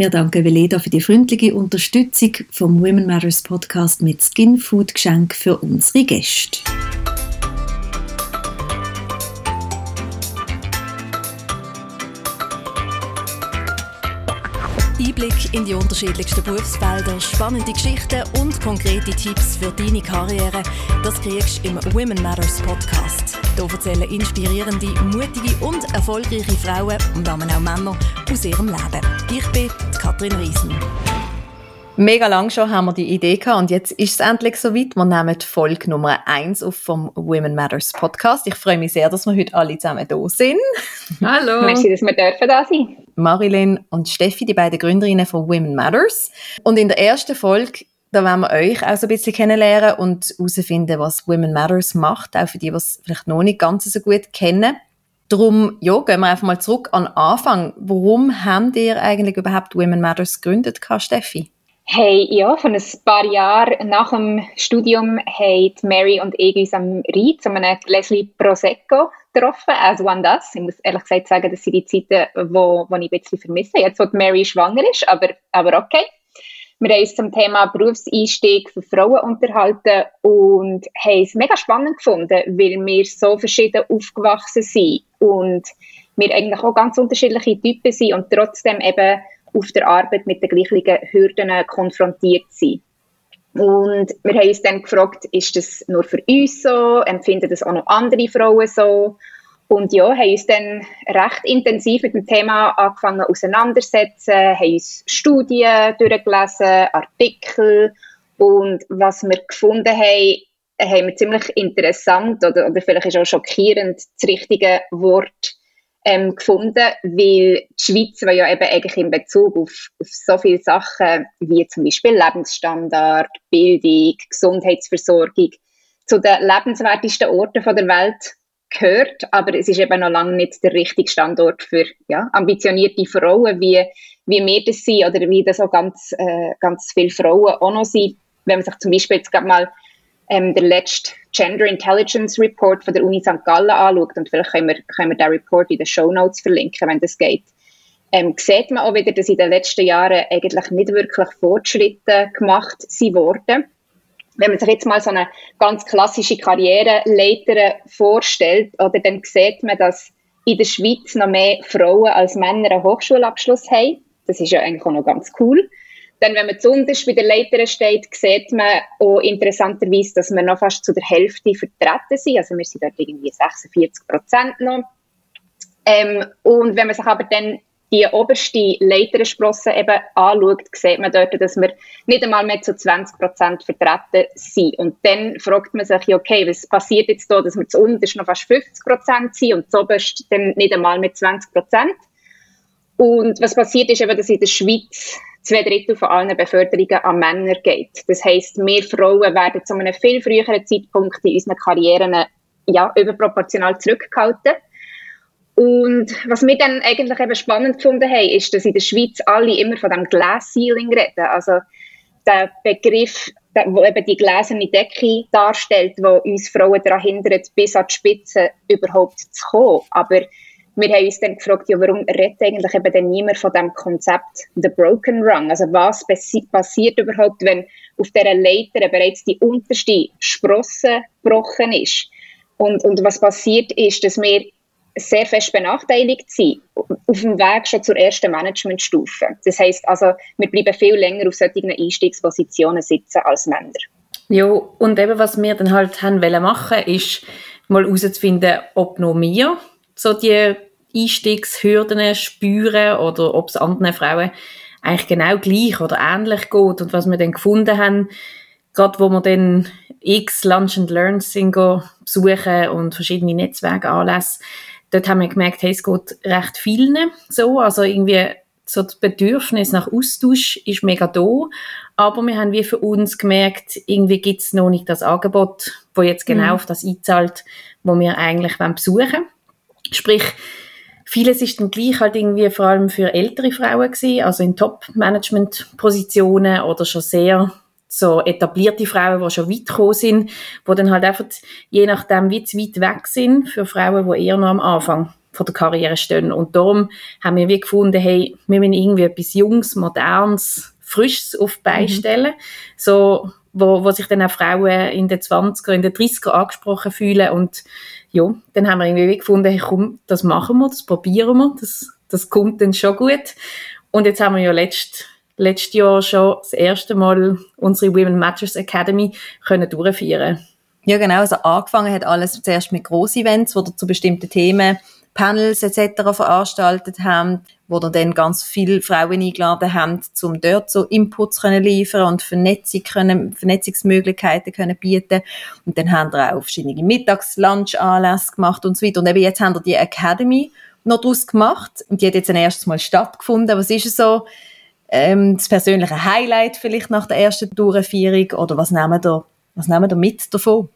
Wir danken Veleda für die freundliche Unterstützung vom Women Matters Podcast mit Skin Food Geschenk für unsere Gäste. Einblick in die unterschiedlichsten Berufsfelder, spannende Geschichten und konkrete Tipps für deine Karriere, das kriegst du im Women Matters Podcast. Hier erzählen inspirierende, mutige und erfolgreiche Frauen und damit auch Männer aus ihrem Leben. Ich bin Katrin Riesen. Mega lang schon haben wir die Idee gehabt und jetzt ist es endlich soweit. Wir nehmen die Folge Nummer 1 auf vom Women Matters Podcast. Ich freue mich sehr, dass wir heute alle zusammen da sind. Hallo. Merci, dass wir dürfen da sein. Marilyn und Steffi, die beiden Gründerinnen von Women Matters. Und in der ersten Folge da wollen wir euch auch so ein bisschen kennenlernen und herausfinden, was Women Matters macht, auch für die, die es vielleicht noch nicht ganz so gut kennen. Darum ja, gehen wir einfach mal zurück an den Anfang. Warum habt ihr eigentlich überhaupt Women Matters gegründet, Steffi? Hey, ja, von ein paar Jahren nach dem Studium haben Mary und ich uns am Rhein zu einem Gläschen Prosecco getroffen, as one does. Ich muss ehrlich gesagt sagen, das sind die Zeiten, wo ich ein bisschen vermisse. Jetzt, wo Mary schwanger ist, aber, aber okay. Wir haben uns zum Thema Berufseinstieg für Frauen unterhalten und haben es mega spannend gefunden, weil wir so verschieden aufgewachsen sind und wir eigentlich auch ganz unterschiedliche Typen sind und trotzdem eben auf der Arbeit mit den gleichen Hürden konfrontiert sind. Und wir haben uns dann gefragt, ist das nur für uns so? Empfinden das auch noch andere Frauen so? Und ja, haben uns dann recht intensiv mit dem Thema angefangen auseinandersetzen, haben uns Studien durchgelesen, Artikel. Und was wir gefunden haben, haben wir ziemlich interessant oder, oder vielleicht ist auch schockierend das richtige Wort ähm, gefunden, weil die Schweiz war ja eben eigentlich in Bezug auf, auf so viele Sachen wie zum Beispiel Lebensstandard, Bildung, Gesundheitsversorgung zu den lebenswertesten Orten der Welt gehört, aber es ist eben noch lange nicht der richtige Standort für ja, ambitionierte Frauen, wie, wie wir das sind oder wie das auch ganz, äh, ganz viele Frauen auch noch sind. Wenn man sich zum Beispiel jetzt gerade mal ähm, der letzte Gender Intelligence Report von der Uni St. Gallen anschaut, und vielleicht können wir, können wir den Report in den Show Notes verlinken, wenn das geht, ähm, sieht man auch wieder, dass in den letzten Jahren eigentlich nicht wirklich Fortschritte gemacht wurden wenn man sich jetzt mal so eine ganz klassische Karriereleiter vorstellt, oder dann sieht man, dass in der Schweiz noch mehr Frauen als Männer einen Hochschulabschluss haben. Das ist ja eigentlich auch noch ganz cool. Dann, wenn man zuunterst bei der Leiter steht, sieht man auch interessanterweise, dass wir noch fast zu der Hälfte vertreten sind. Also wir sind dort irgendwie 46 Prozent noch. Ähm, und wenn man sich aber dann die oberste Leitersprosse eben anschaut, sieht man dort, dass wir nicht einmal mehr zu 20 Prozent vertreten sind. Und dann fragt man sich, okay, was passiert jetzt da, dass wir zu unterst noch fast 50 Prozent sind und zu oberst dann nicht einmal mit 20 Prozent? Und was passiert ist eben, dass in der Schweiz zwei Drittel von allen Beförderungen an Männer geht. Das heisst, wir Frauen werden zu einem viel früheren Zeitpunkt in unseren Karrieren ja, überproportional zurückgehalten. Und was wir dann eigentlich eben spannend gefunden haben, ist, dass in der Schweiz alle immer von dem Glass Ceiling reden. Also der Begriff, der, wo eben die gläserne Decke darstellt, wo uns Frauen daran hindert, bis an die Spitze überhaupt zu kommen. Aber wir haben uns dann gefragt, ja, warum redet eigentlich eben dann niemand von dem Konzept The Broken Rung? Also was passiert überhaupt, wenn auf dieser Leiter bereits die unterste Sprosse gebrochen ist? Und, und was passiert ist, dass wir sehr fest benachteiligt sind, auf dem Weg schon zur ersten Managementstufe. Das heißt also, wir bleiben viel länger auf solchen Einstiegspositionen sitzen als Männer. Ja, und eben was wir dann halt haben wollen machen, ist mal herauszufinden, ob noch wir so die Einstiegshürden spüren oder ob es anderen Frauen eigentlich genau gleich oder ähnlich geht. Und was wir dann gefunden haben, gerade wo wir dann x Lunch and Learns sind besuchen und verschiedene Netzwerke anlassen, dort haben wir gemerkt, hey, es geht recht vielen so, also irgendwie so das Bedürfnis nach Austausch ist mega da, aber wir haben wie für uns gemerkt, irgendwie gibt es noch nicht das Angebot, wo jetzt genau mhm. auf das einzahlt, wo wir eigentlich besuchen wollen. Sprich, vieles ist dann gleich halt irgendwie vor allem für ältere Frauen gewesen, also in Top-Management-Positionen oder schon sehr so etablierte Frauen, die schon weit gekommen sind, die dann halt einfach je nachdem wie zu weit weg sind für Frauen, die eher noch am Anfang von der Karriere stehen. Und darum haben wir wie gefunden, hey, wir müssen irgendwie etwas Jungs, Modernes, Frisches auf die Beine mhm. stellen. So, wo, wo sich dann auch Frauen in den 20er, in den 30er angesprochen fühlen. Und ja, dann haben wir irgendwie gefunden, hey, komm, das machen wir, das probieren wir, das, das kommt dann schon gut. Und jetzt haben wir ja letzt, letztes Jahr schon das erste Mal unsere Women Matters Academy können durchführen. Ja, genau. Also angefangen hat alles zuerst mit Groß-Events, wo zu bestimmten Themen Panels etc. veranstaltet haben, wo dann ganz viele Frauen eingeladen haben, um dort so Inputs können liefern und Vernetzung können, Vernetzungsmöglichkeiten können bieten. Und dann haben wir auch verschiedene Mittags-Lunch-Anlässe gemacht und so weiter. Und eben jetzt haben wir die Academy noch daraus gemacht und die hat jetzt ein erstes Mal stattgefunden. Was ist so ähm, das persönliche Highlight vielleicht nach der ersten Durchführung oder was nehmen wir, was nehmen wir mit davon?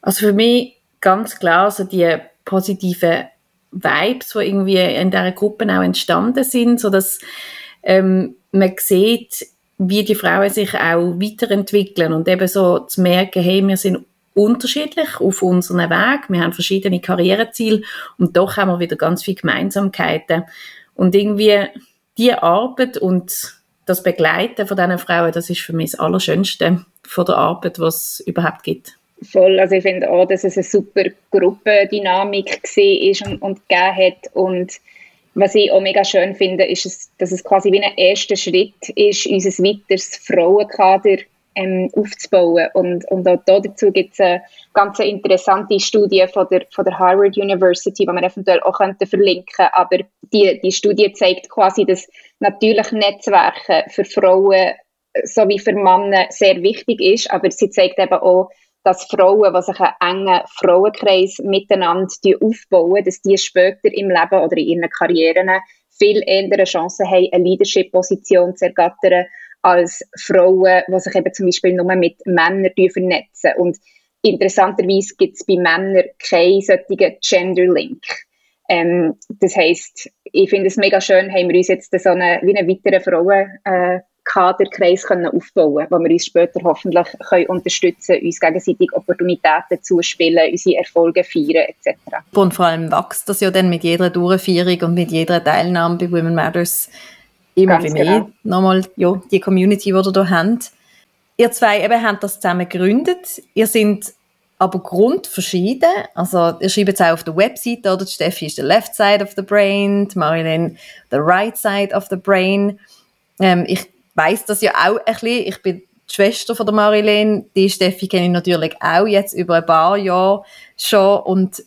Also für mich ganz klar also die positiven Vibes, die irgendwie in dieser Gruppe auch entstanden sind, so dass ähm, man sieht, wie die Frauen sich auch weiterentwickeln und eben so zu merken, hey, wir sind unterschiedlich auf unserem Weg, wir haben verschiedene Karriereziele und doch haben wir wieder ganz viele Gemeinsamkeiten und irgendwie die Arbeit und das Begleiten von diesen Frauen, das ist für mich das Allerschönste von der Arbeit, was es überhaupt gibt. Voll, also ich finde auch, dass es eine super Gruppendynamik war und, und gegeben hat und was ich auch mega schön finde, ist, dass es quasi wie ein erster Schritt ist, unser weiteres Frauenkader ähm, aufzubauen. Und, und auch dazu gibt es eine ganz interessante Studie von der, von der Harvard University, die wir eventuell auch könnten verlinken Aber die, die Studie zeigt quasi, dass natürlich Netzwerke für Frauen sowie für Männer sehr wichtig ist, aber sie zeigt eben auch, dass Frauen, die sich einen engen Frauenkreis miteinander aufbauen, dass die später im Leben oder in ihren Karrieren viel eher Chancen haben, eine Leadership-Position zu ergattern, als Frauen, die sich eben zum Beispiel nur mit Männern vernetzen. Und interessanterweise gibt es bei Männern keinen solchen Gender-Link. Ähm, das heisst, ich finde es mega schön, haben wir uns jetzt so eine, wie einen weiteren Frauen, äh, können aufbauen können, wo wir uns später hoffentlich können unterstützen uns gegenseitig Opportunitäten zuspielen, unsere Erfolge feiern etc. Und vor allem wächst das ja dann mit jeder Durchführung und mit jeder Teilnahme bei Women Matters immer Ganz mehr. Genau. Nochmal ja, die Community, die ihr hier habt. Ihr zwei eben habt das zusammen gegründet. Ihr seid aber grundverschieden. Also, ihr schreibt es auch auf der Webseite, oder? Steffi ist the left side of the brain, Marilyn the right side of the brain. Ähm, ich weiß das ja auch ein bisschen. Ich bin die Schwester von der Marilene. Die Steffi kenne ich natürlich auch jetzt über ein paar Jahre schon. Und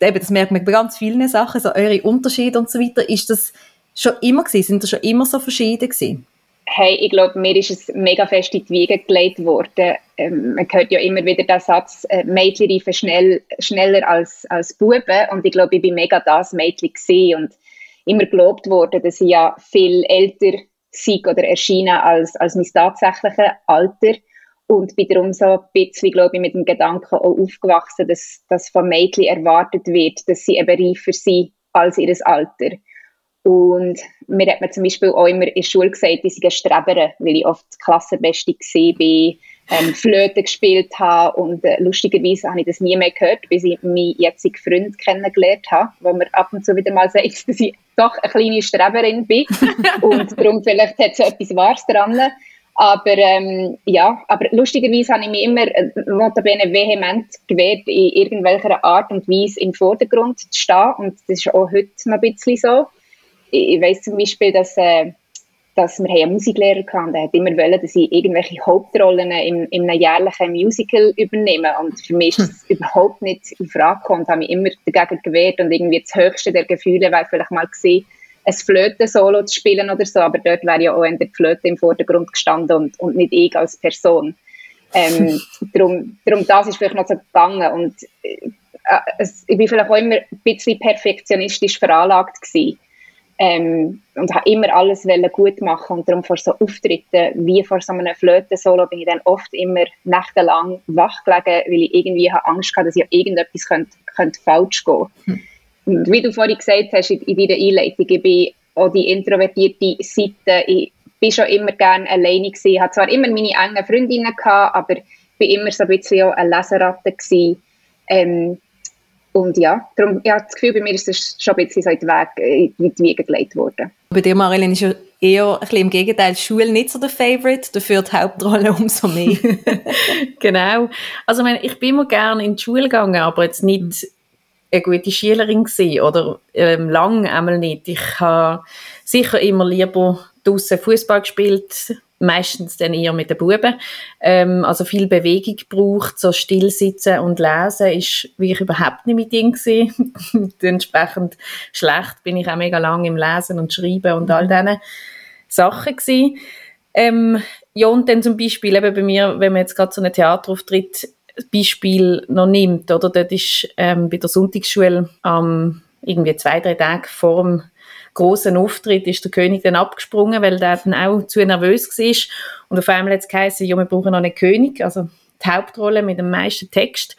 eben, das merkt man bei ganz vielen Sachen, so eure Unterschiede und so weiter. Ist das schon immer gewesen? Sind das schon immer so verschieden gewesen? Hey, ich glaube, mir ist es mega fest in die Wiege gelegt worden. Ähm, man hört ja immer wieder den Satz, äh, Mädchen reifen schnell, schneller als, als Buben. Und ich glaube, ich bin mega das Mädchen gesehen und immer gelobt worden, dass ich ja viel älter sei oder erscheinen als, als mein tatsächliches Alter. Und bin darum so ein bisschen, glaube ich, mit dem Gedanken auch aufgewachsen, dass, dass von Mädchen erwartet wird, dass sie eben reifer sind als ihr Alter. Und mir hat man zum Beispiel auch immer in der Schule gesagt, ich sei Streberin, weil ich oft Klassenbeste war, ähm, Flöte gespielt habe und äh, lustigerweise habe ich das nie mehr gehört, bis ich meinen jetzigen Freund kennengelernt habe, wo mir ab und zu wieder mal sagt, dass ich doch eine kleine Streberin bin und darum vielleicht hat es etwas Wahres dran. Aber ähm, ja, aber lustigerweise habe ich mich immer äh, notabene vehement gewehrt, in irgendwelcher Art und Weise im Vordergrund zu stehen und das ist auch heute noch ein bisschen so. Ich, ich weiss zum Beispiel, dass äh, dass wir einen Musiklehrer hatten, der hat immer wollen, dass ich irgendwelche Hauptrollen in, in einem jährlichen Musical übernehme. Und für mich ist das hm. überhaupt nicht in Frage gekommen. Ich habe mich immer dagegen gewehrt und irgendwie das höchste der Gefühle wäre vielleicht mal gesehen, ein Flöten-Solo zu spielen oder so, aber dort wäre ja auch der Flöte im Vordergrund gestanden und, und nicht ich als Person. Ähm, darum, darum, das ist vielleicht noch so gegangen und äh, es, ich bin vielleicht auch immer ein bisschen perfektionistisch veranlagt gewesen. Ähm, und habe immer alles gut machen und darum vor so Auftritten wie vor so einem Flöten-Solo bin ich dann oft immer nächtelang wach gelegen, weil ich irgendwie habe Angst hatte, dass ja irgendetwas könnte, könnte falsch gehen hm. Und wie du vorhin gesagt hast in, in deiner Einleitung, ich bin auch die introvertierte Seite, ich bin schon immer gerne alleine gewesen, ich hatte zwar immer meine engen Freundinnen gehabt, aber ich bin immer so ein bisschen auch eine Leseratte gewesen. Ähm, und ja, darum, ich habe das Gefühl, bei mir ist das schon ein bisschen so in die, Weg, in die Wiege gelegt worden. Bei dir, Marilyn, ist ja eher ein bisschen im Gegenteil, die Schule nicht so der Favorite, dafür die Hauptrolle umso mehr. genau. Also ich, meine, ich bin immer gerne in die Schule gegangen, aber jetzt nicht eine gute Schülerin gewesen, oder ähm, lang einmal nicht. Ich habe sicher immer lieber draußen Fußball gespielt, meistens dann eher mit den Buben. Ähm, also viel Bewegung gebraucht, so still sitzen und lesen ist wie ich überhaupt nicht mit ihm gewesen. Entsprechend schlecht bin ich auch mega lang im Lesen und Schreiben und all diesen Sachen gewesen. Ähm, ja, und dann zum Beispiel eben bei mir, wenn man jetzt gerade so einen Theaterauftritt Beispiel noch nimmt, oder? Dort ist ähm, bei der Sonntagsschule ähm, irgendwie zwei, drei Tage vor dem großen Auftritt ist der König dann abgesprungen, weil der dann auch zu nervös war. Und auf einmal hat es geheißen, ja, wir brauchen noch einen König, also die Hauptrolle mit dem meisten Text.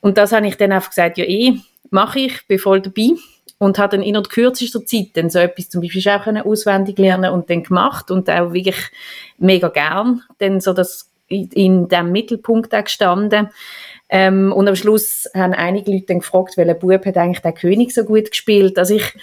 Und das habe ich dann einfach gesagt, ja eh, mache ich, bin voll dabei. Und habe dann in der kürzester Zeit dann so etwas zum Beispiel auch auswendig lernen und dann gemacht und auch wirklich mega gern. Dann so das in, in dem Mittelpunkt auch gestanden. Ähm, und am Schluss haben einige Leute dann gefragt, welcher Bub hat eigentlich der König so gut gespielt. Also ich,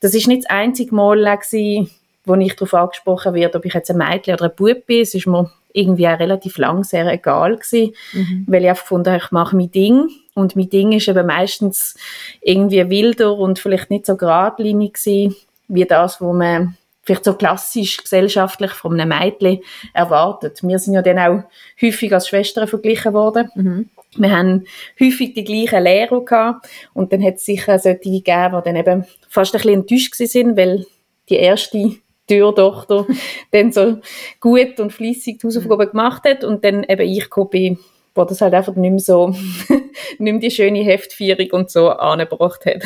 das ist nicht das einzige Mal gewesen, wo ich darauf angesprochen werde, ob ich jetzt ein Mädchen oder ein Bub bin. Es ist mir irgendwie auch relativ lang sehr egal gewesen, mhm. weil ich einfach gefunden habe, ich mache mein Ding. Und mein Ding ist eben meistens irgendwie wilder und vielleicht nicht so geradlinig gewesen, wie das, wo man vielleicht so klassisch gesellschaftlich von einem Mädchen erwartet. Wir sind ja dann auch häufig als Schwestern verglichen worden. Mhm. Wir haben häufig die gleichen Lehrer gehabt und dann hat es sicher solche gegeben, die dann eben fast ein bisschen enttäuscht sind, weil die erste Türtochter dann so gut und fließig die Hausaufgaben gemacht hat und dann eben ich gekommen bin, wo das halt einfach nicht mehr so, nicht mehr die schöne Heftführung und so angebracht hat.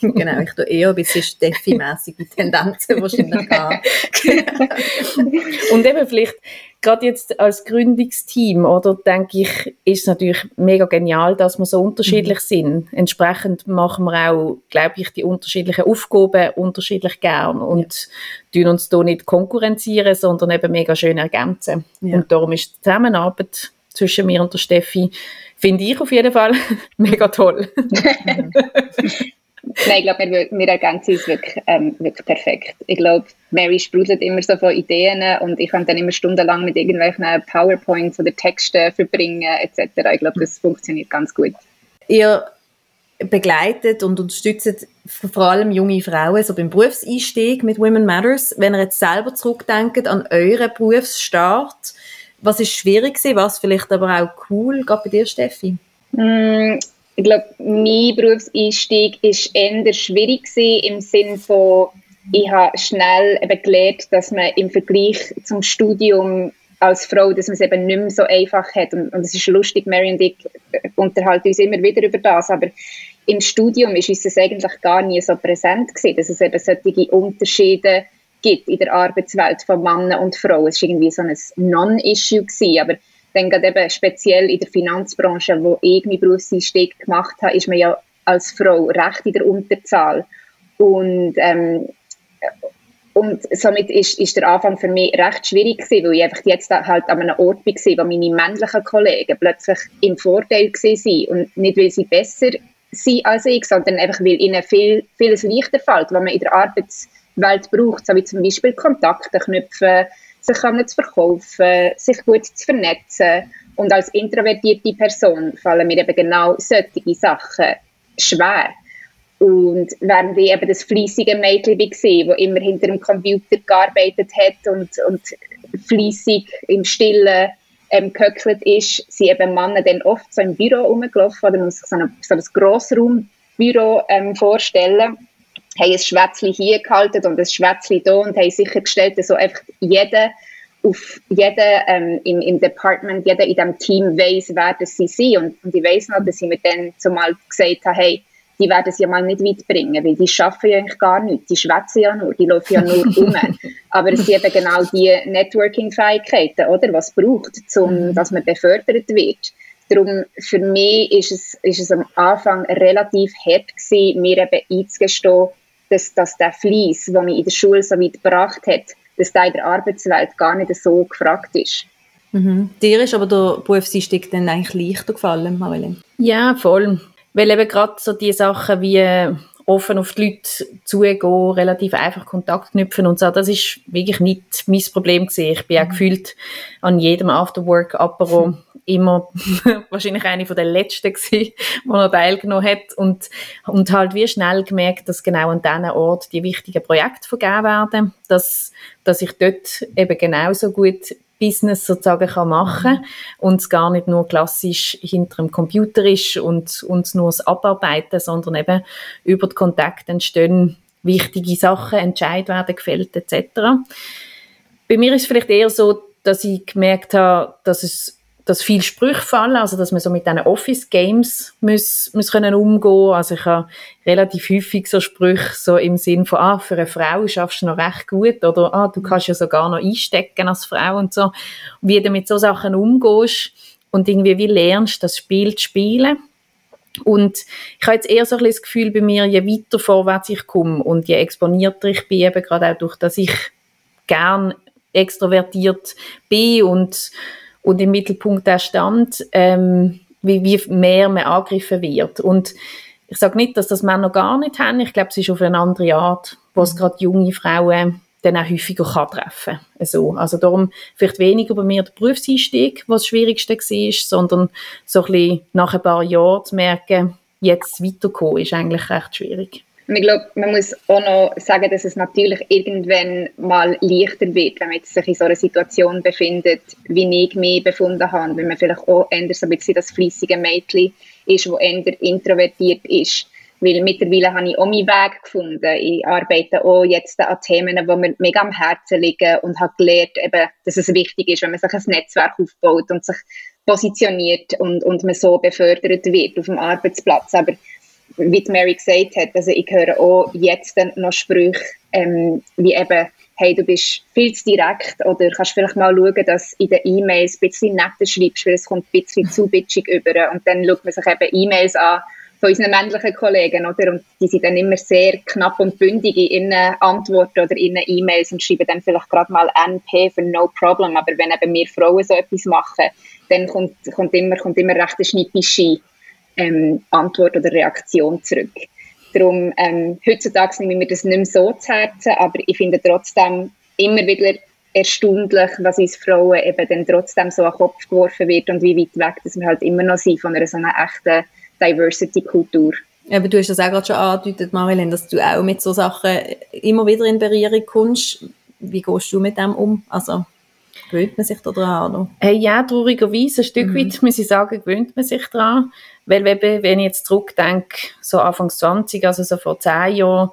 genau, ich tue eher ein bisschen Steffi-mässige Tendenzen wahrscheinlich haben. und eben vielleicht gerade jetzt als Gründungsteam, oder, denke ich, ist es natürlich mega genial, dass wir so unterschiedlich mhm. sind. Entsprechend machen wir auch, glaube ich, die unterschiedlichen Aufgaben unterschiedlich gern und ja. tun uns da nicht konkurrenzieren, sondern eben mega schön ergänzen. Ja. Und darum ist die Zusammenarbeit zwischen mir und der Steffi, finde ich auf jeden Fall mega toll. Nein, ich glaube, wir, wir ergänzen uns wirklich, ähm, wirklich perfekt. Ich glaube, Mary sprudelt immer so von Ideen und ich kann dann immer stundenlang mit irgendwelchen PowerPoints oder Texten verbringen etc. Ich glaube, das funktioniert ganz gut. Ihr begleitet und unterstützt vor allem junge Frauen so beim Berufseinstieg mit Women Matters. Wenn ihr jetzt selber zurückdenkt an euren Berufsstart, was ist schwierig gewesen, was vielleicht aber auch cool, gerade bei dir, Steffi? Mm, ich glaube, mein Berufseinstieg war eher schwierig im Sinne von, ich habe schnell eben gelernt, dass man im Vergleich zum Studium als Frau, dass man es eben nicht mehr so einfach hat. Und, es ist lustig, Mary und ich unterhalten uns immer wieder über das, aber im Studium ist uns das eigentlich gar nie so präsent gewesen, dass es eben solche Unterschiede gibt in der Arbeitswelt von Männern und Frauen. Es war irgendwie so ein Non-Issue aber dann gerade eben speziell in der Finanzbranche, wo ich meinen Berufseinstieg gemacht habe, ist man ja als Frau recht in der Unterzahl. Und, ähm, und somit ist, ist der Anfang für mich recht schwierig gewesen, weil ich einfach jetzt halt an einem Ort war, wo meine männlichen Kollegen plötzlich im Vorteil waren und nicht, weil sie besser sind als ich, sondern einfach, weil ihnen viel, vieles leichter fällt, was man in der Arbeitswelt braucht, so wie zum Beispiel Kontakte knüpfen, sich zu verkaufen, sich gut zu vernetzen. Und als introvertierte Person fallen mir eben genau solche Sachen schwer. Und während ich eben das fleissige Mädchen war, das immer hinter dem Computer gearbeitet hat und, und fleissig im Stillen ähm, gehöckelt ist, sind eben Männer dann oft so im Büro rumgelaufen oder man muss sich so, eine, so ein Grossraumbüro ähm, vorstellen haben ein Schwätzchen hier gehalten und ein Schwätzchen da und haben sichergestellt, dass so einfach jeder auf jeder ähm, im, im Department, jeder in diesem Team weiß, wer das sie sind. Und, und ich weiß noch, dass ich mir dann zumal gesagt habe, hey, die werden es ja mal nicht weit bringen, weil die schaffen ja eigentlich gar nichts, die schwätzen ja nur, die laufen ja nur um. Aber es sind eben genau die Networking-Fähigkeiten, oder, was es braucht, um, mhm. dass man befördert wird. Darum, für mich ist es, ist es am Anfang relativ hart gewesen, mir eben einzugestehen, dass, dass der Fleiss, der mich in der Schule so weit gebracht hat, dass der in der Arbeitswelt gar nicht so gefragt ist. Mhm. Dir ist aber der Berufseinstieg dann eigentlich leichter gefallen, Marilyn? Ja, voll. Weil eben gerade so die Sachen wie offen auf die Leute zugehen, relativ einfach Kontakt knüpfen und so. Das ist wirklich nicht mein Problem gewesen. Ich bin auch mhm. gefühlt an jedem Afterwork-Apero immer wahrscheinlich eine von der letzten gewesen, die noch teilgenommen hat und, und halt wie schnell gemerkt, dass genau an diesem Ort die wichtigen Projekte vergeben werden, dass, dass ich dort eben genauso gut Business sozusagen kann machen mhm. und es gar nicht nur klassisch hinter dem Computer ist und, und nur das Abarbeiten, sondern eben über die Kontakte entstehen wichtige Sachen, Entscheid werden gefällt etc. Bei mir ist es vielleicht eher so, dass ich gemerkt habe, dass es dass viele Sprüche fallen, also dass man so mit diesen Office-Games muss, muss können umgehen Also ich habe relativ häufig so Sprüche so im Sinn von, ah, für eine Frau schaffst du noch recht gut oder ah, du kannst ja sogar noch einstecken als Frau und so. wie du mit so Sachen umgehst und irgendwie wie lernst, das Spiel zu spielen. Und ich habe jetzt eher so ein bisschen das Gefühl bei mir, je weiter vorwärts ich komme und je exponierter ich bin, eben gerade auch durch, dass ich gern extrovertiert bin und und im Mittelpunkt der stand, ähm, wie, wie mehr man angegriffen wird. Und ich sage nicht, dass das Männer gar nicht haben. Ich glaube, es ist auf eine andere Art, wo es gerade junge Frauen dann auch häufiger kann treffen kann. So. Also darum vielleicht weniger bei mir der Berufseinstieg, was das Schwierigste war, sondern so ein bisschen nach ein paar Jahren zu merken, jetzt weiterkommen, ist eigentlich recht schwierig. Und ich glaube, man muss auch noch sagen, dass es natürlich irgendwann mal leichter wird, wenn man sich in so einer Situation befindet, wie ich mich befunden habe. Wenn man vielleicht auch eher so ein bisschen das fließige Mädchen ist, das eher introvertiert ist. Weil mittlerweile habe ich auch meinen Weg gefunden. Ich arbeite auch jetzt an Themen, die mir mega am Herzen liegen und habe gelernt, eben, dass es wichtig ist, wenn man sich ein Netzwerk aufbaut und sich positioniert und, und man so befördert wird auf dem Arbeitsplatz. Aber wie Mary gesagt hat, also ich höre auch jetzt noch Sprüche, ähm, wie eben, hey, du bist viel zu direkt oder kannst vielleicht mal schauen, dass in den E-Mails ein bisschen netter schreibst, weil es kommt ein bisschen zu bitchig über und dann schaut man sich eben E-Mails an von unseren männlichen Kollegen, oder? Und die sind dann immer sehr knapp und bündig in ihren Antworten oder in ihren E-Mails und schreiben dann vielleicht gerade mal NP für No Problem, aber wenn eben wir Frauen so etwas machen, dann kommt, kommt immer, kommt immer recht eine schnippische ähm, Antwort oder Reaktion zurück. Darum, ähm, heutzutage nehme ich mir das nicht mehr so zu Herzen, aber ich finde trotzdem immer wieder erstaunlich, was uns Frauen eben dann trotzdem so an den Kopf geworfen wird und wie weit weg dass wir halt immer noch sind von einer so einer echten Diversity-Kultur. Aber du hast das auch gerade schon angedeutet, Marilyn, dass du auch mit so Sachen immer wieder in Berührung kommst. Wie gehst du mit dem um? Also gewöhnt man sich daran? Hey, ja, traurigerweise, ein Stück mhm. weit, muss ich sagen, gewöhnt man sich daran. Weil wenn ich jetzt zurückdenke, so Anfang 20, also so vor zehn Jahren,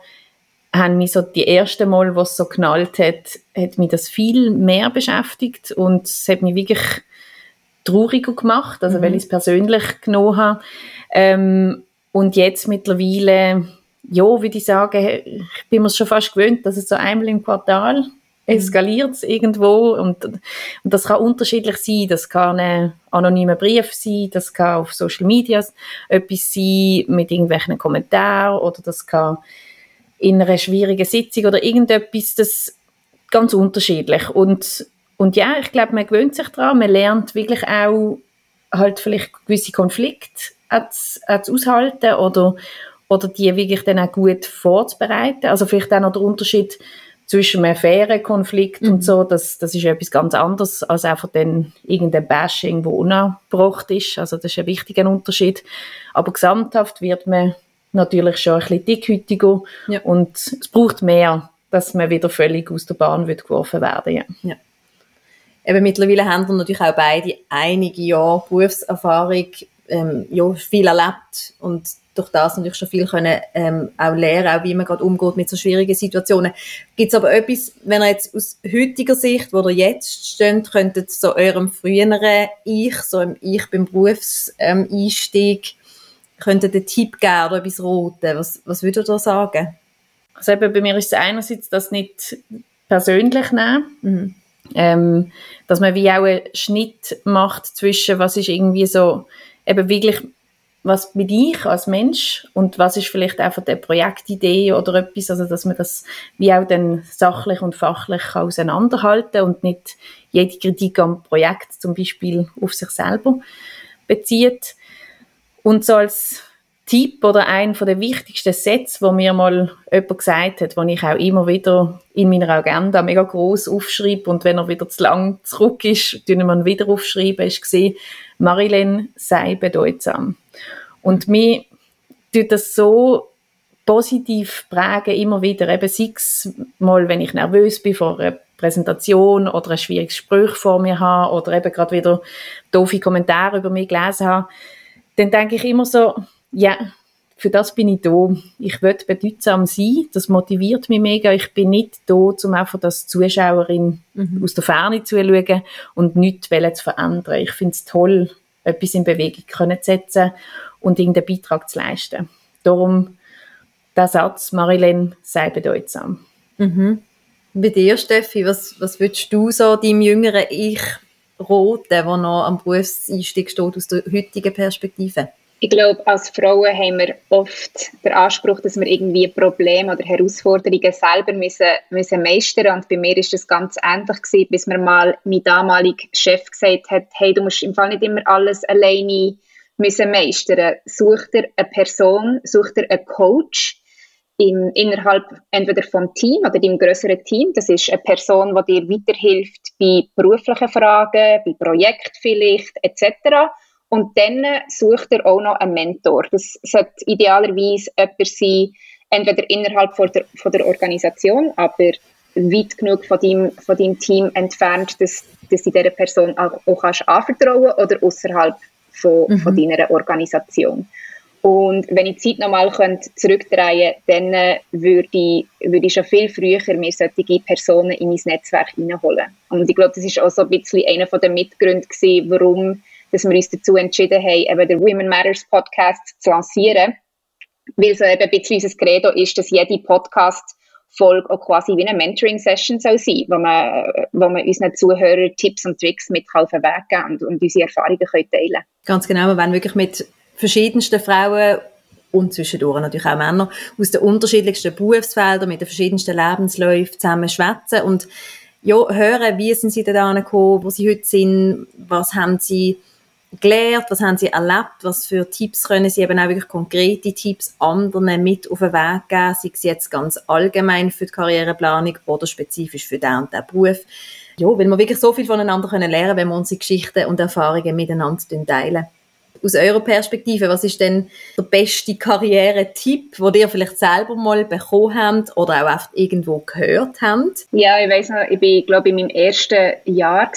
haben mich so die erste Mal, was so knallt hat, hat mich das viel mehr beschäftigt und es hat mich wirklich trauriger gemacht, also mhm. weil ich es persönlich genommen habe. Ähm, und jetzt mittlerweile, ja, würde ich sagen, ich bin mir schon fast gewöhnt, dass es so einmal im Quartal eskaliert es irgendwo und, und das kann unterschiedlich sein. Das kann ein anonymer Brief sein, das kann auf Social Media etwas sein mit irgendwelchen Kommentaren oder das kann in einer schwierigen Sitzung oder irgendetwas, das ganz unterschiedlich und und ja, ich glaube, man gewöhnt sich daran, man lernt wirklich auch halt vielleicht gewisse Konflikte zu aushalten oder, oder die wirklich dann auch gut vorzubereiten. Also vielleicht auch noch der Unterschied zwischen einem fairen Konflikt mhm. und so, das, das ist etwas ganz anderes als einfach dann irgendein Bashing, wo unabgebracht ist. Also das ist ein wichtiger Unterschied. Aber gesamthaft wird man natürlich schon ein bisschen dickhütiger ja. und es braucht mehr, dass man wieder völlig aus der Bahn wird geworfen werden. Ja. ja. Eben mittlerweile haben wir natürlich auch beide einige Jahre Berufserfahrung, ähm, ja, viel erlebt und durch das natürlich schon viel können, ähm, auch lernen, auch wie man gerade umgeht mit so schwierigen Situationen. Gibt es aber etwas, wenn ihr jetzt aus heutiger Sicht, wo ihr jetzt steht, könntet so eurem früheren Ich, so im Ich beim Berufseinstieg, könntet einen Tipp geben oder etwas roten? Was, was würdet ihr da sagen? Also eben bei mir ist es einerseits das nicht persönlich nehmen, mhm. ähm, dass man wie auch einen Schnitt macht zwischen was ist irgendwie so eben wirklich was bin ich als Mensch und was ist vielleicht einfach der Projektidee oder etwas, also dass man das wie auch dann sachlich und fachlich auseinanderhalten und nicht jede Kritik am Projekt zum Beispiel auf sich selber bezieht. Und so als Tipp oder ein von der wichtigsten Sätze, wo mir mal jemand gesagt hat, den ich auch immer wieder in meiner Agenda mega groß aufschreibe und wenn er wieder zu lang zurück ist, tun wir ihn wieder aufschreiben, ist gesehen, Marilyn sei bedeutsam. Und mir tut das so positiv prägen, immer wieder, eben sechs Mal, wenn ich nervös bin vor einer Präsentation oder ein schwieriges Gespräch vor mir habe oder eben gerade wieder doofe Kommentare über mich gelesen habe, dann denke ich immer so, ja, für das bin ich da. Ich will bedeutsam sein. Das motiviert mich mega. Ich bin nicht da, um einfach als Zuschauerin mhm. aus der Ferne zu schauen und nichts zu verändern. Ich finde es toll, etwas in Bewegung zu setzen und irgendeinen Beitrag zu leisten. Darum der Satz, Marilyn, sei bedeutsam. Mhm. Bei dir, Steffi, was, was würdest du so deinem jüngeren Ich roten, der noch am Berufseinstieg steht, aus der heutigen Perspektive? Ich glaube, als Frauen haben wir oft den Anspruch, dass wir irgendwie Probleme oder Herausforderungen selber müssen, müssen meistern Und bei mir ist das ganz ähnlich gewesen, bis mir mal mein damaliger Chef gesagt hat, hey, du musst im Fall nicht immer alles alleine müssen meistern. Such dir eine Person, such dir einen Coach im, innerhalb entweder vom Team oder dem größeren Team. Das ist eine Person, die dir weiterhilft bei beruflichen Fragen, bei Projekten vielleicht etc und dann sucht er auch noch einen Mentor. Das sollte idealerweise jemand sein, entweder innerhalb von der, von der Organisation, aber weit genug von deinem, von deinem Team entfernt, dass, dass du dieser Person auch, auch kannst anvertrauen oder außerhalb von, mhm. von deiner Organisation. Und wenn ich die Zeit nochmal zurückdrehen könnte, dann äh, würde ich, würde ich schon viel früher mir solche Personen in mein Netzwerk reinholen. Und ich glaube, das ist auch so ein bisschen einer der Mitgründe gewesen, warum dass wir uns dazu entschieden haben, eben den Women Matters Podcast zu lancieren, weil so eben ein bisschen unser Credo ist, dass jede Podcast Folge auch quasi wie eine Mentoring-Session soll sein, wo man, wo man unseren Zuhörern Tipps und Tricks mit auf den Weg geben und, und unsere Erfahrungen können teilen. Ganz genau, wir wollen wirklich mit verschiedensten Frauen und zwischendurch natürlich auch Männer aus den unterschiedlichsten Berufsfeldern, mit den verschiedensten Lebensläufen zusammen schwätzen und ja, hören, wie sind sie da gekommen, wo sie heute sind, was haben sie gelernt, was haben sie erlebt, was für Tipps können sie eben auch wirklich konkrete Tipps anderen mit auf den Weg geben, sei es jetzt ganz allgemein für die Karriereplanung oder spezifisch für den und den Beruf. Ja, weil wir wirklich so viel voneinander können lernen, wenn wir unsere Geschichten und Erfahrungen miteinander teilen. Aus eurer Perspektive, was ist denn der beste Karriere-Tipp, den ihr vielleicht selber mal bekommen habt oder auch oft irgendwo gehört habt? Ja, ich weiß noch, ich war, glaube ich, in meinem ersten Jahr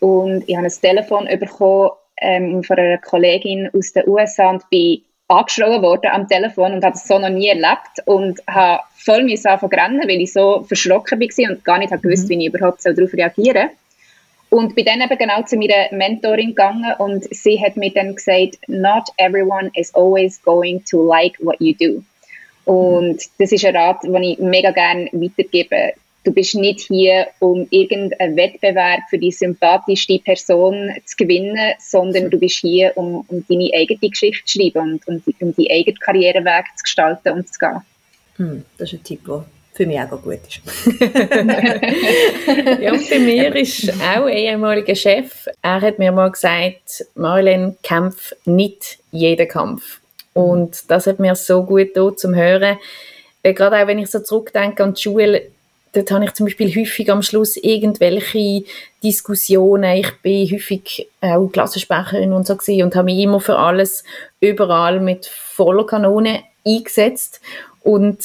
und ich habe ein Telefon bekommen ähm, von einer Kollegin aus den USA und bin angeschrien worden am Telefon und habe das so noch nie erlebt und habe voll anfangen rennen, weil ich so verschrocken war und gar nicht habe gewusst, mhm. wie ich überhaupt darauf reagieren soll. Und bin dann eben genau zu meiner Mentorin gegangen und sie hat mir dann gesagt, not everyone is always going to like what you do. Und das ist ein Rat, den ich mega gerne weitergebe du bist nicht hier, um irgendeinen Wettbewerb für die sympathischste Person zu gewinnen, sondern du bist hier, um, um deine eigene Geschichte zu schreiben und um, um deinen eigenen Karriereweg zu gestalten und zu gehen. Hm, das ist ein Tipp, der für mich auch gut ist. ja, und bei mir ist auch ein ehemaliger Chef, er hat mir mal gesagt, Marlene, kämpf nicht jeden Kampf. Und das hat mir so gut da zum Hören. Gerade auch wenn ich so zurückdenke an die Schule, dort habe ich zum Beispiel häufig am Schluss irgendwelche Diskussionen. Ich bin häufig auch Klassensprecherin und so gewesen und habe mich immer für alles überall mit voller Kanone eingesetzt. Und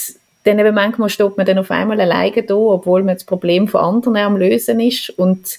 dann eben manchmal steht man dann auf einmal alleine da, obwohl man das Problem von anderen am Lösen ist. Und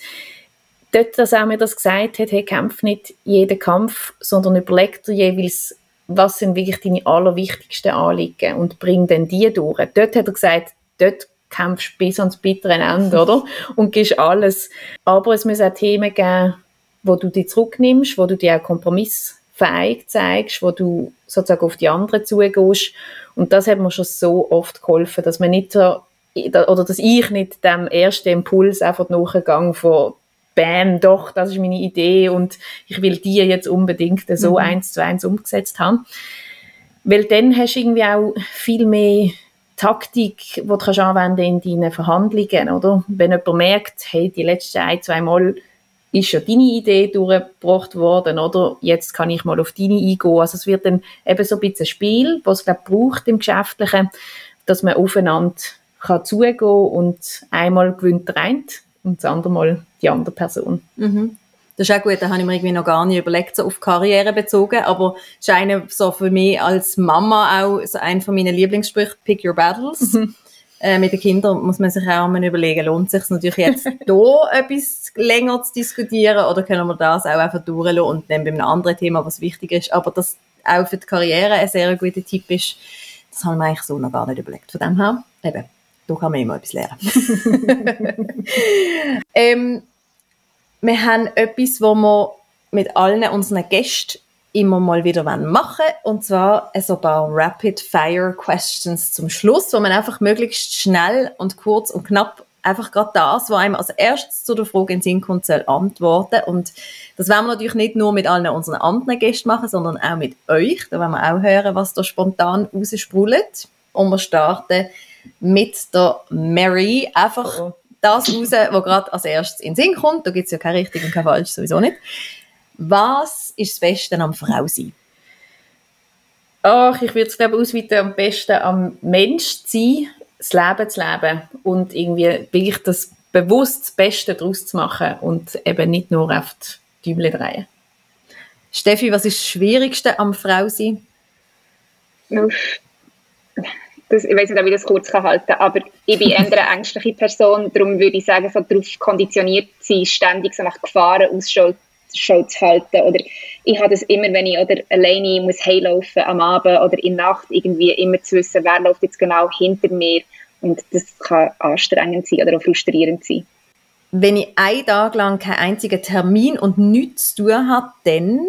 dort, dass er mir das gesagt hat, hey, kämpf nicht jeden Kampf, sondern überleg dir jeweils, was sind wirklich deine allerwichtigsten Anliegen und bring dann die durch. Dort hat er gesagt, dort kämpfst bis ans bittere Ende, oder? Und gibst alles. Aber es muss auch Themen geben, wo du dich zurücknimmst, wo du dir auch kompromissfähig zeigst, wo du sozusagen auf die anderen zugehst. Und das hat mir schon so oft geholfen, dass man nicht so, oder dass ich nicht dem ersten Impuls einfach nachgegangen von Bam, doch, das ist meine Idee und ich will die jetzt unbedingt so mhm. eins zu eins umgesetzt haben. Weil dann hast du irgendwie auch viel mehr Taktik, die du anwenden in deinen Verhandlungen, oder? Wenn jemand merkt, hey, die letzten ein, zwei Mal ist ja deine Idee durchgebracht worden, oder? Jetzt kann ich mal auf deine eingehen. Also es wird dann eben so ein bisschen ein Spiel, was es, glaube braucht im Geschäftlichen, dass man aufeinander kann zugehen und einmal gewinnt der eine und das andere Mal die andere Person. Mhm. Das ist auch gut, da habe ich mir irgendwie noch gar nicht überlegt, so auf Karriere bezogen, aber es ist eine, so für mich als Mama auch so ein von meinen Lieblingssprüchen, pick your battles. Mhm. Äh, mit den Kindern muss man sich auch mal überlegen, lohnt es sich natürlich jetzt hier etwas länger zu diskutieren oder können wir das auch einfach durchlassen und dann bei einem anderen Thema, was wichtig ist, aber das auch für die Karriere ein sehr guter Tipp ist, das haben wir eigentlich so noch gar nicht überlegt. Von dem her, eben, da kann man immer etwas lernen. ähm, wir haben etwas, wo wir mit allen unseren Gästen immer mal wieder machen und zwar so ein paar Rapid-Fire-Questions zum Schluss, wo man einfach möglichst schnell und kurz und knapp einfach gerade das, was einem als erstes zu der Frage in den Sinn kommt, soll antworten. Und das werden wir natürlich nicht nur mit allen unseren anderen Gästen machen, sondern auch mit euch. Da werden wir auch hören, was da spontan raussprudelt. Und wir starten mit der Mary. Einfach oh. Das raus, was gerade als erstes in den Sinn kommt. Da gibt es ja kein richtig und kein falsch, sowieso nicht. Was ist das Beste am Frausein? Ach, ich würde es glaube ausweiten, am besten am Mensch zu sein, das Leben zu leben und irgendwie wirklich das bewusst das Beste daraus zu machen und eben nicht nur auf die Däumchen drehen. Steffi, was ist das Schwierigste am Frausein? Das, ich weiß nicht, ob ich das kurz halten kann, aber ich bin eher eine ängstliche Person, darum würde ich sagen, so darauf konditioniert sein, ständig so nach Gefahren Ausschau zu halten. Oder ich habe das immer, wenn ich oder alleine muss heimlaufen am Abend oder in der Nacht irgendwie immer zu wissen, wer läuft jetzt genau hinter mir. Und das kann anstrengend sein oder auch frustrierend sein. Wenn ich einen Tag lang keinen einzigen Termin und nichts zu tun habe, dann?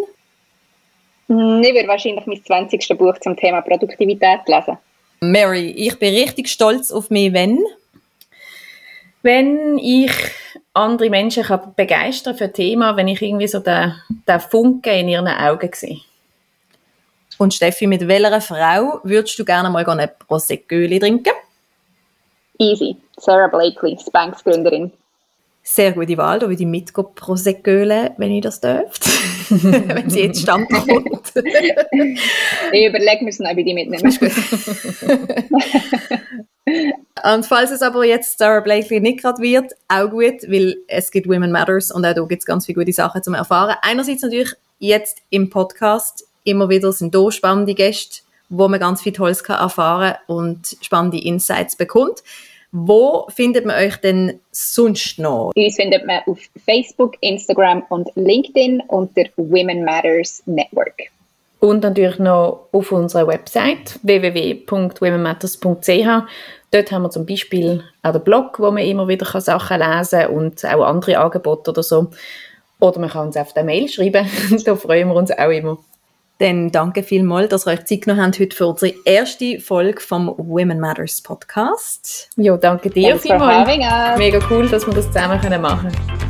Ich würde wahrscheinlich mein 20. Buch zum Thema Produktivität lesen. Mary, ich bin richtig stolz auf mich, wenn? Wenn ich andere Menschen kann begeistern für ein Thema, wenn ich irgendwie so den, den Funken in ihren Augen sehe. Und Steffi, mit welcher Frau würdest du gerne mal ein Prosecco trinken? Easy. Sarah Blakely, Spanx-Gründerin. Sehr gute Wahl, da würde ich mit Prosecco, wenn ich das dürfte. wenn sie jetzt stand kommt. ich überlege mir es noch, ob ich die mitnehme. Und falls es aber jetzt Sarah Blakely nicht gerade wird, auch gut, weil es gibt Women Matters und auch da gibt es ganz viele gute Sachen zum Erfahren. Einerseits natürlich jetzt im Podcast immer wieder sind da spannende Gäste, wo man ganz viel Tolles kann erfahren und spannende Insights bekommt. Wo findet man euch denn sonst noch? Uns findet man auf Facebook, Instagram und LinkedIn unter Women Matters Network. Und natürlich noch auf unserer Website www.womenmatters.ch. Dort haben wir zum Beispiel auch den Blog, wo man immer wieder Sachen lesen kann und auch andere Angebote oder so. Oder man kann uns auf der Mail schreiben. da freuen wir uns auch immer. Dann danke vielmals, dass ihr euch Zeit genommen habt heute für unsere erste Folge vom Women Matters Podcast. Ja, danke dir vielmals. Mega cool, dass wir das zusammen machen können.